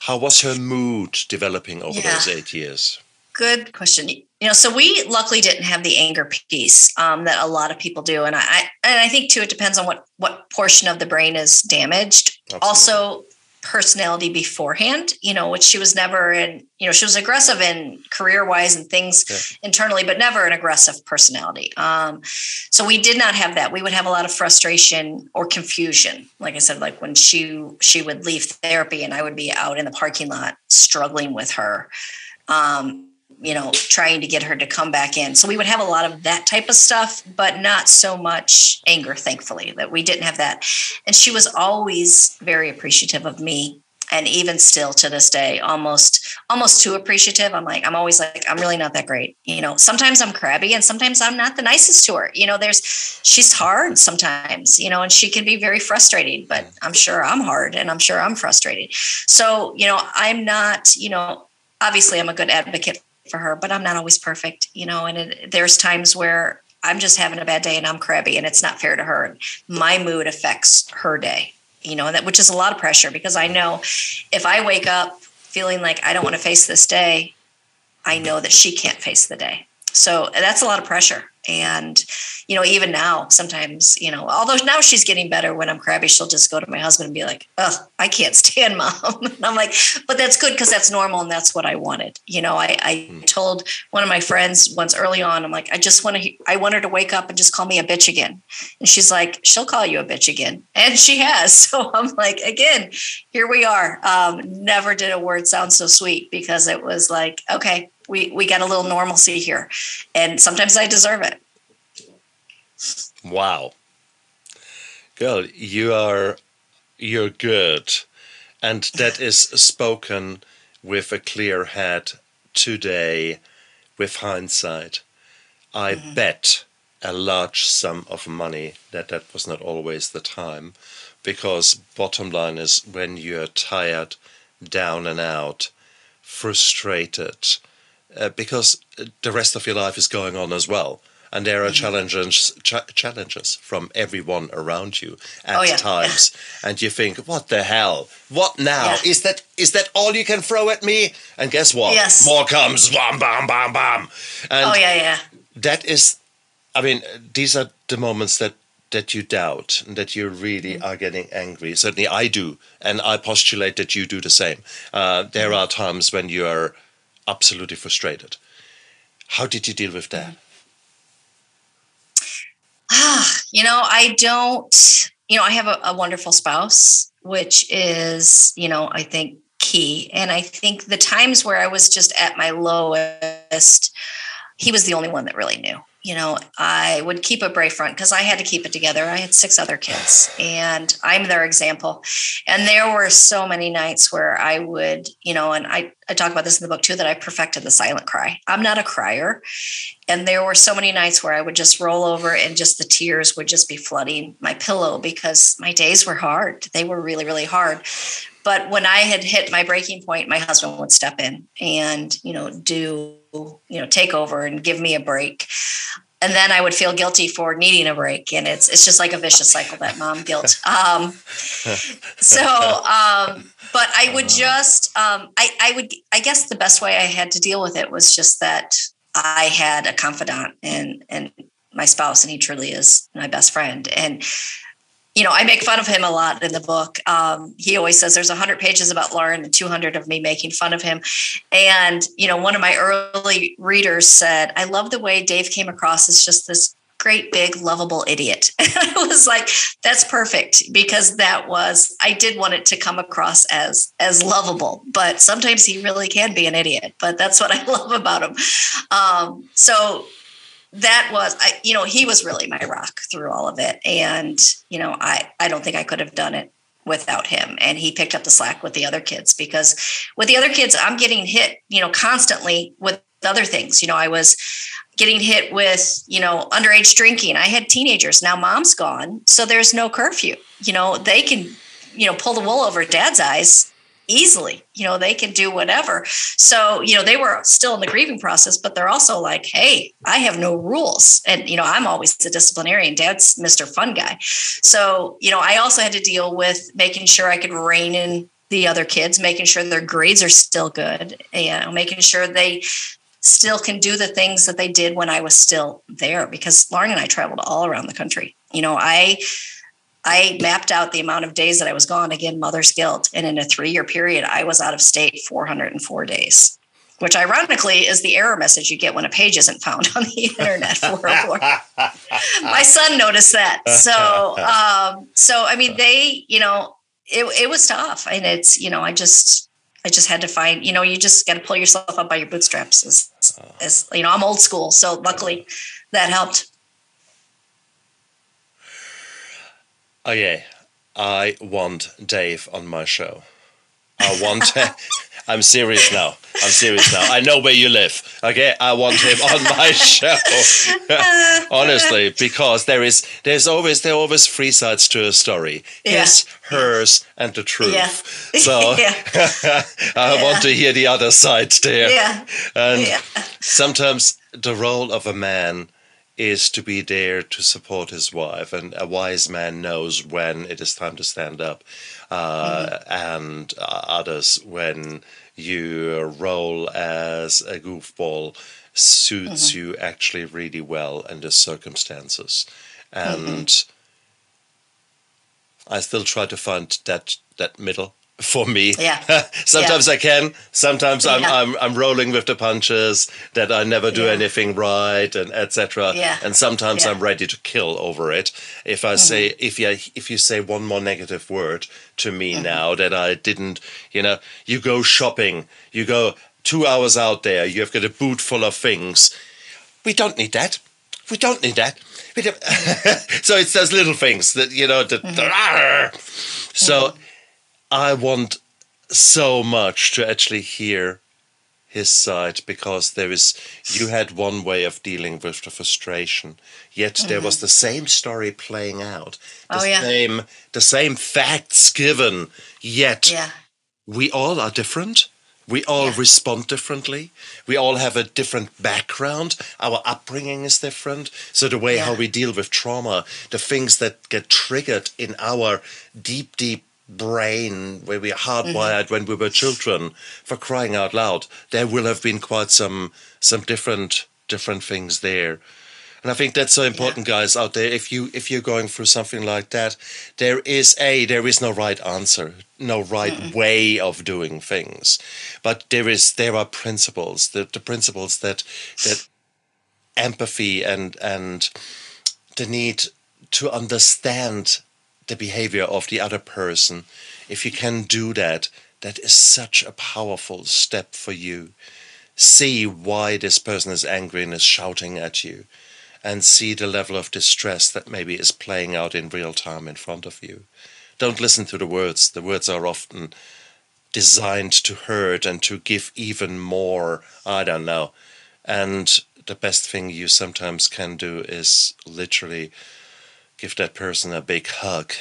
How was her mood developing over yeah. those eight years? Good question. You know, so we luckily didn't have the anger piece um, that a lot of people do, and I and I think too it depends on what what portion of the brain is damaged. Absolutely. Also, personality beforehand, you know, which she was never in, you know, she was aggressive in career wise and things yeah. internally, but never an aggressive personality. Um, so we did not have that. We would have a lot of frustration or confusion. Like I said, like when she she would leave therapy and I would be out in the parking lot struggling with her. Um, you know, trying to get her to come back in. So we would have a lot of that type of stuff, but not so much anger, thankfully, that we didn't have that. And she was always very appreciative of me. And even still to this day, almost almost too appreciative. I'm like, I'm always like, I'm really not that great. You know, sometimes I'm crabby and sometimes I'm not the nicest to her. You know, there's she's hard sometimes, you know, and she can be very frustrating, but mm-hmm. I'm sure I'm hard and I'm sure I'm frustrated. So, you know, I'm not, you know, obviously I'm a good advocate for her, but I'm not always perfect, you know, and it, there's times where I'm just having a bad day and I'm crabby and it's not fair to her. And my mood affects her day, you know, that which is a lot of pressure because I know if I wake up feeling like I don't want to face this day, I know that she can't face the day. So that's a lot of pressure. And, you know, even now, sometimes, you know, although now she's getting better when I'm crabby, she'll just go to my husband and be like, oh, I can't stand mom. and I'm like, but that's good because that's normal and that's what I wanted. You know, I, I hmm. told one of my friends once early on, I'm like, I just want to, I want her to wake up and just call me a bitch again. And she's like, she'll call you a bitch again. And she has. So I'm like, again, here we are. Um, never did a word sound so sweet because it was like, okay, we we got a little normalcy here. And sometimes i deserve it. Wow. Girl you are you're good. And that is spoken with a clear head today with hindsight. I mm-hmm. bet a large sum of money that that was not always the time because bottom line is when you're tired down and out frustrated uh, because the rest of your life is going on as well. And there are mm-hmm. challenges ch- challenges from everyone around you at oh, yeah. times, and you think, "What the hell? What now? Yeah. Is that is that all you can throw at me?" And guess what? Yes. More comes, bam, bam, bam, bam. And oh yeah, yeah. That is, I mean, these are the moments that that you doubt and that you really mm-hmm. are getting angry. Certainly, I do, and I postulate that you do the same. Uh, there mm-hmm. are times when you are absolutely frustrated. How did you deal with that? Ah, you know, I don't, you know, I have a, a wonderful spouse, which is, you know, I think key. And I think the times where I was just at my lowest, he was the only one that really knew you know, I would keep a brave front because I had to keep it together. I had six other kids and I'm their example. And there were so many nights where I would, you know, and I, I talk about this in the book too, that I perfected the silent cry. I'm not a crier. And there were so many nights where I would just roll over and just the tears would just be flooding my pillow because my days were hard. They were really, really hard. But when I had hit my breaking point, my husband would step in and, you know, do, you know, take over and give me a break. And then I would feel guilty for needing a break. And it's it's just like a vicious cycle, that mom guilt. Um, so um, but I would just um, I, I would I guess the best way I had to deal with it was just that I had a confidant and and my spouse, and he truly is my best friend. And you know, I make fun of him a lot in the book. Um, he always says there's 100 pages about Lauren and 200 of me making fun of him. And, you know, one of my early readers said, I love the way Dave came across as just this great, big, lovable idiot. And I was like, that's perfect because that was, I did want it to come across as, as lovable, but sometimes he really can be an idiot, but that's what I love about him. Um, so that was I, you know he was really my rock through all of it. And you know i i don't think i could have done it without him. And he picked up the slack with the other kids because with the other kids i'm getting hit you know constantly with other things. You know i was getting hit with you know underage drinking. I had teenagers. Now mom's gone so there's no curfew. You know they can you know pull the wool over dad's eyes easily. You know, they can do whatever. So, you know, they were still in the grieving process, but they're also like, hey, I have no rules. And, you know, I'm always the disciplinarian. Dad's Mr. Fun Guy. So, you know, I also had to deal with making sure I could rein in the other kids, making sure their grades are still good, you know, making sure they still can do the things that they did when I was still there because Lauren and I traveled all around the country. You know, I I mapped out the amount of days that I was gone, again, mother's guilt. And in a three year period, I was out of state 404 days, which ironically is the error message you get when a page isn't found on the internet. 404. My son noticed that. So, um, so I mean, they, you know, it, it was tough. And it's, you know, I just, I just had to find, you know, you just got to pull yourself up by your bootstraps. As, as you know, I'm old school, so luckily that helped. Oh, okay, I want Dave on my show. I want. I'm serious now. I'm serious now. I know where you live. Okay, I want him on my show. Honestly, because there is there's always there are always three sides to a story. Yeah. His, hers, and the truth. Yeah. So I yeah. want to hear the other side there. Yeah. And sometimes the role of a man is to be there to support his wife, and a wise man knows when it is time to stand up, uh, mm-hmm. and uh, others when your role as a goofball suits mm-hmm. you actually really well under circumstances, and. Mm-hmm. I still try to find that that middle for me. Yeah. sometimes yeah. I can. Sometimes I'm, yeah. I'm I'm rolling with the punches that I never do yeah. anything right and etc. Yeah. And sometimes I'm ready to kill over it. If I mm-hmm. say if you if you say one more negative word to me mm-hmm. now that I didn't, you know, you go shopping, you go two hours out there, you have got a boot full of things. We don't need that. We don't need that. We don't. so it's those little things that you know. That, mm-hmm. so. I want so much to actually hear his side because there is you had one way of dealing with the frustration yet mm-hmm. there was mm-hmm. the same story playing out the oh, yeah. same the same facts given yet yeah. we all are different we all yeah. respond differently we all have a different background our upbringing is different so the way how we deal with trauma the things that get triggered in our deep deep brain where we are hardwired mm-hmm. when we were children for crying out loud. There will have been quite some some different different things there. And i think that's so important yeah. guys out there. If you if you're going through something like that there is a there is no right answer no right mm way of doing things. But there is there are principles the, the principles that that empathy and and the need to understand the behavior of the other person, if you can do that, that is such a powerful step for you. See why this person is angry and is shouting at you, and see the level of distress that maybe is playing out in real time in front of you. Don't listen to the words. The words are often designed to hurt and to give even more. I don't know. And the best thing you sometimes can do is literally give that person a big hug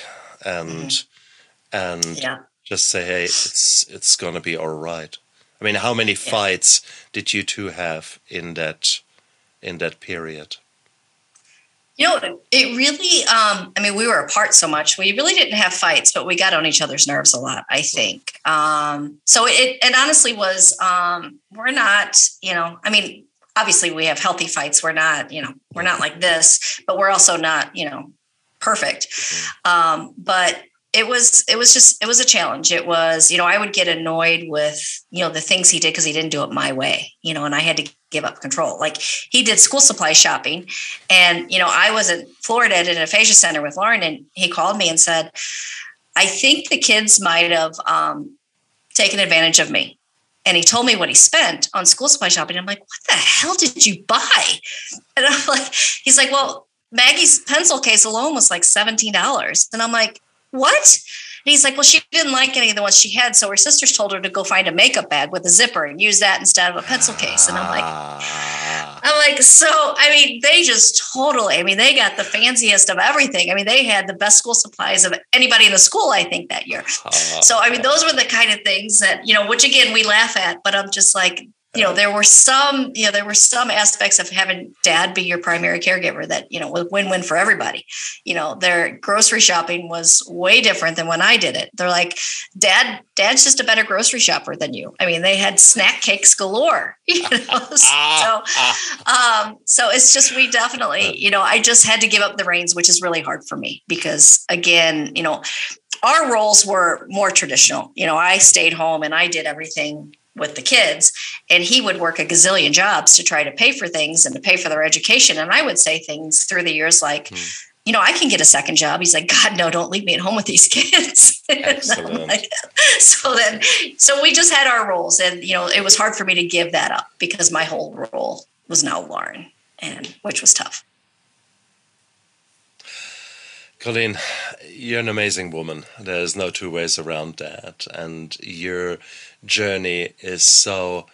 and mm-hmm. and yeah. just say, hey, it's it's gonna be all right. I mean, how many yeah. fights did you two have in that in that period? You know, it really, um, I mean, we were apart so much. We really didn't have fights, but we got on each other's nerves a lot, I think. Um, so it, it honestly was, um, we're not, you know, I mean, obviously we have healthy fights. We're not, you know, we're not like this, but we're also not, you know, perfect. Mm-hmm. Um, but it was it was just it was a challenge. It was you know I would get annoyed with you know the things he did because he didn't do it my way. You know, and I had to give up control. Like he did school supply shopping, and you know I was in Florida at an aphasia center with Lauren, and he called me and said, "I think the kids might have um, taken advantage of me." And he told me what he spent on school supply shopping. I'm like, what the hell did you buy? And I'm like, he's like, well, Maggie's pencil case alone was like $17. And I'm like, what? And he's like, well, she didn't like any of the ones she had. So her sisters told her to go find a makeup bag with a zipper and use that instead of a pencil case. And I'm like, I'm like, so, I mean, they just totally, I mean, they got the fanciest of everything. I mean, they had the best school supplies of anybody in the school, I think, that year. Uh, so, I mean, those were the kind of things that, you know, which again, we laugh at, but I'm just like, you know there were some you know there were some aspects of having dad be your primary caregiver that you know was win-win for everybody. You know their grocery shopping was way different than when i did it. They're like dad dad's just a better grocery shopper than you. I mean they had snack cakes galore you know so um so it's just we definitely you know i just had to give up the reins which is really hard for me because again you know our roles were more traditional. You know i stayed home and i did everything with the kids and he would work a gazillion jobs to try to pay for things and to pay for their education. And i would say things through the years like hmm. you know i can get a second job. He's like god no don't leave me at home with these kids. Like, so then so we just had our roles and you know it was hard for me to give that up because my whole role was now lauren and which was tough Colleen, you're an amazing woman. There's no two ways around that. And your journey is so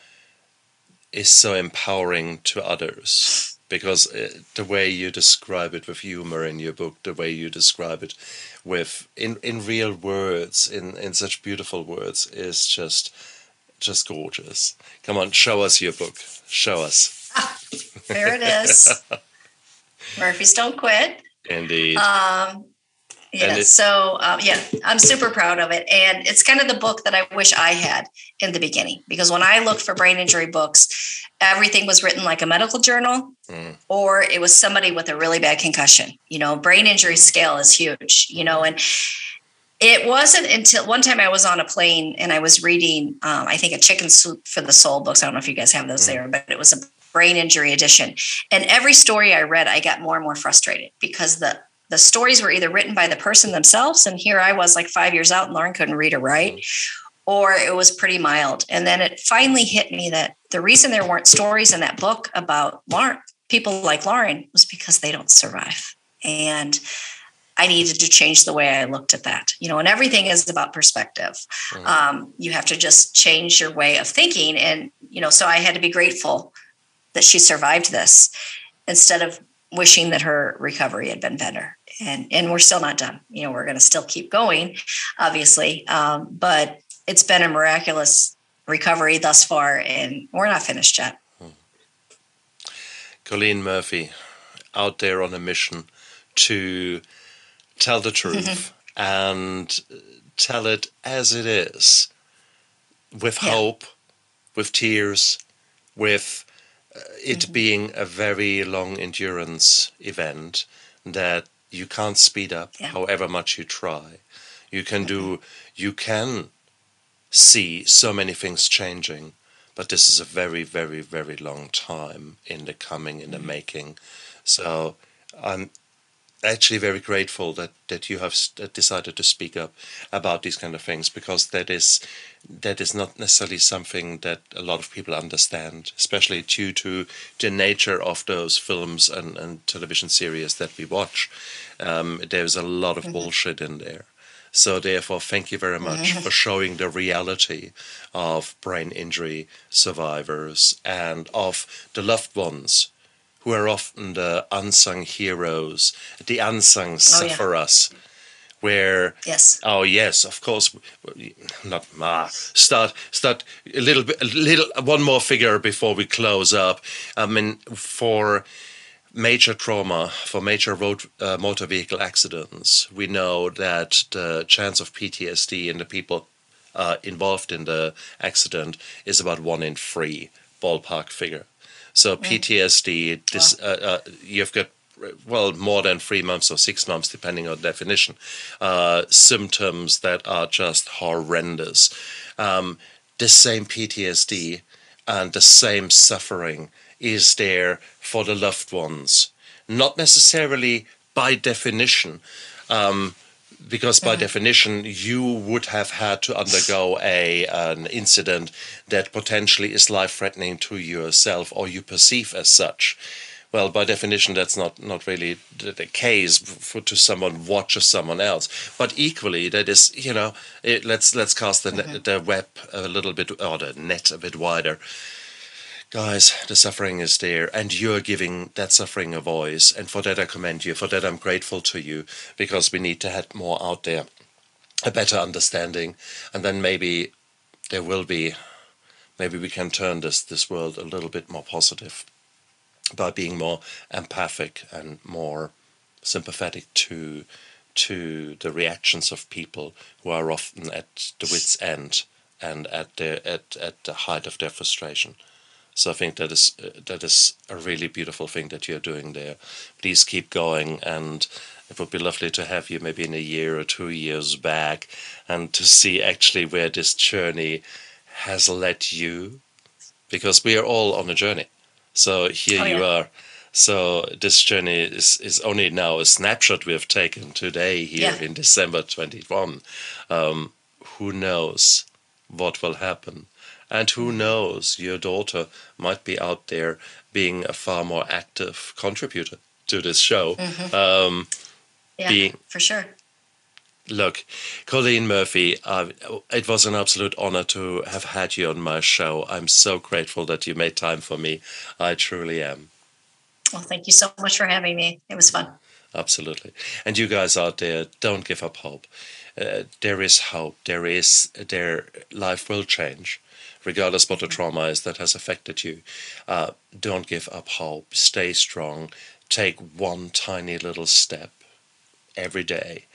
is so empowering to others because it, uh, the way you describe it with humor in your book, the way you describe it with in in real words, in in such beautiful words, is just just gorgeous. Come on, show us your book. Show us. there it is. Murphys don't quit. Indeed. Um, yeah. So um, yeah, I'm super proud of it, and it's kind of the book that I wish I had in the beginning because when I looked for brain injury books, everything was written like a medical journal, mm. or it was somebody with a really bad concussion. You know, brain injury scale is huge. You know, and it wasn't until one time I was on a plane and I was reading, um, I think, a Chicken Soup for the Soul books. I don't know if you guys have those mm. there, but it was a brain injury edition. And every story I read, I got more and more frustrated because the the stories were either written by the person themselves, and here I was like five years out, and Lauren couldn't read or write, or it was pretty mild. And then it finally hit me that the reason there weren't stories in that book about Lauren, people like Lauren, was because they don't survive. And I needed to change the way I looked at that. You know, and everything is about perspective. Mm-hmm. Um, you have to just change your way of thinking. And, you know, so I had to be grateful that she survived this instead of wishing that her recovery had been better. And and we're still not done. You know, we're going to still keep going, obviously. Um, but it's been a miraculous recovery thus far, and we're not finished yet. Hmm. Colleen Murphy, out there on a mission to tell the truth and tell it as it is, with yeah. hope, with tears, with it mm-hmm. being a very long endurance event that you can't speed up yeah. however much you try. You can mm-hmm. do, you can see so many things changing, but this is a very, very, very long time in the coming, in the mm-hmm. making. So I'm actually very grateful that that you have decided to speak up about these kind of things because that is that is not necessarily something that a lot of people understand, especially due to the nature of those films and, and television series that we watch. Um, there's a lot of mm-hmm. bullshit in there. So, therefore, thank you very much mm-hmm. for showing the reality of brain injury survivors and of the loved ones who are often the unsung heroes, the unsung oh, sufferers. Yeah. Where yes, oh yes, of course, not ma. Start start a little bit, a little one more figure before we close up. I mean, for major trauma, for major road uh, motor vehicle accidents, we know that the chance of PTSD in the people uh, involved in the accident is about one in three, ballpark figure. So PTSD, this uh, uh, you've got well more than three months or six months, depending on definition, uh, symptoms that are just horrendous. Um, the same PTSD and the same suffering is there for the loved ones, not necessarily by definition. Um, because by mm. definition you would have had to undergo a an incident that potentially is life threatening to yourself or you perceive as such well by definition that's not not really the, the case for to someone watches someone else but equally that is you know it, let's let's cast the, mm-hmm. the web a little bit or the net a bit wider guys, the suffering is there, and you're giving that suffering a voice. And for that, I commend you. For that, I'm grateful to you because we need to have more out there, a better understanding, and then maybe there will be, maybe we can turn this this world a little bit more positive by being more empathic and more sympathetic to to the reactions of people who are often at the wits' end and at the at, at the height of their frustration. So I think that is uh, that is a really beautiful thing that you're doing there. Please keep going, and it would be lovely to have you maybe in a year or two years back, and to see actually where this journey has led you, because we are all on a journey. So here oh, you yeah. are. So this journey is, is only now a snapshot we have taken today here yeah. in December 21. Um, who knows what will happen? And who knows, your daughter might be out there being a far more active contributor to this show. Mm-hmm. Um, yeah, being, for sure. Look, Colleen Murphy, uh, it was an absolute honor to have had you on my show. I'm so grateful that you made time for me. I truly am. Well, thank you so much for having me. It was fun. Absolutely. And you guys out there, don't give up hope. Uh, there is hope. There is, their life will change regardless what the trauma is that has affected you. Uh, don't give up hope. Stay strong. Take one tiny little step every day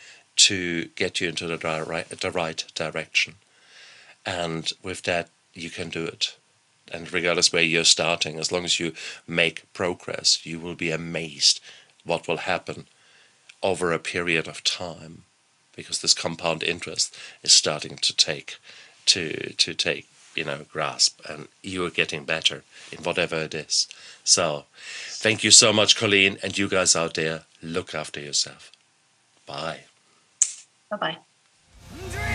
to get you into the, right, the right direction. And with that, you can do it. And regardless where you're starting, as long as you make progress, you will be amazed what will happen over a period of time because this compound interest is starting to take to to take you know, grasp, and you are getting better in whatever it is. So, thank you so much, Colleen, and you guys out there, look after yourself. Bye. Bye bye.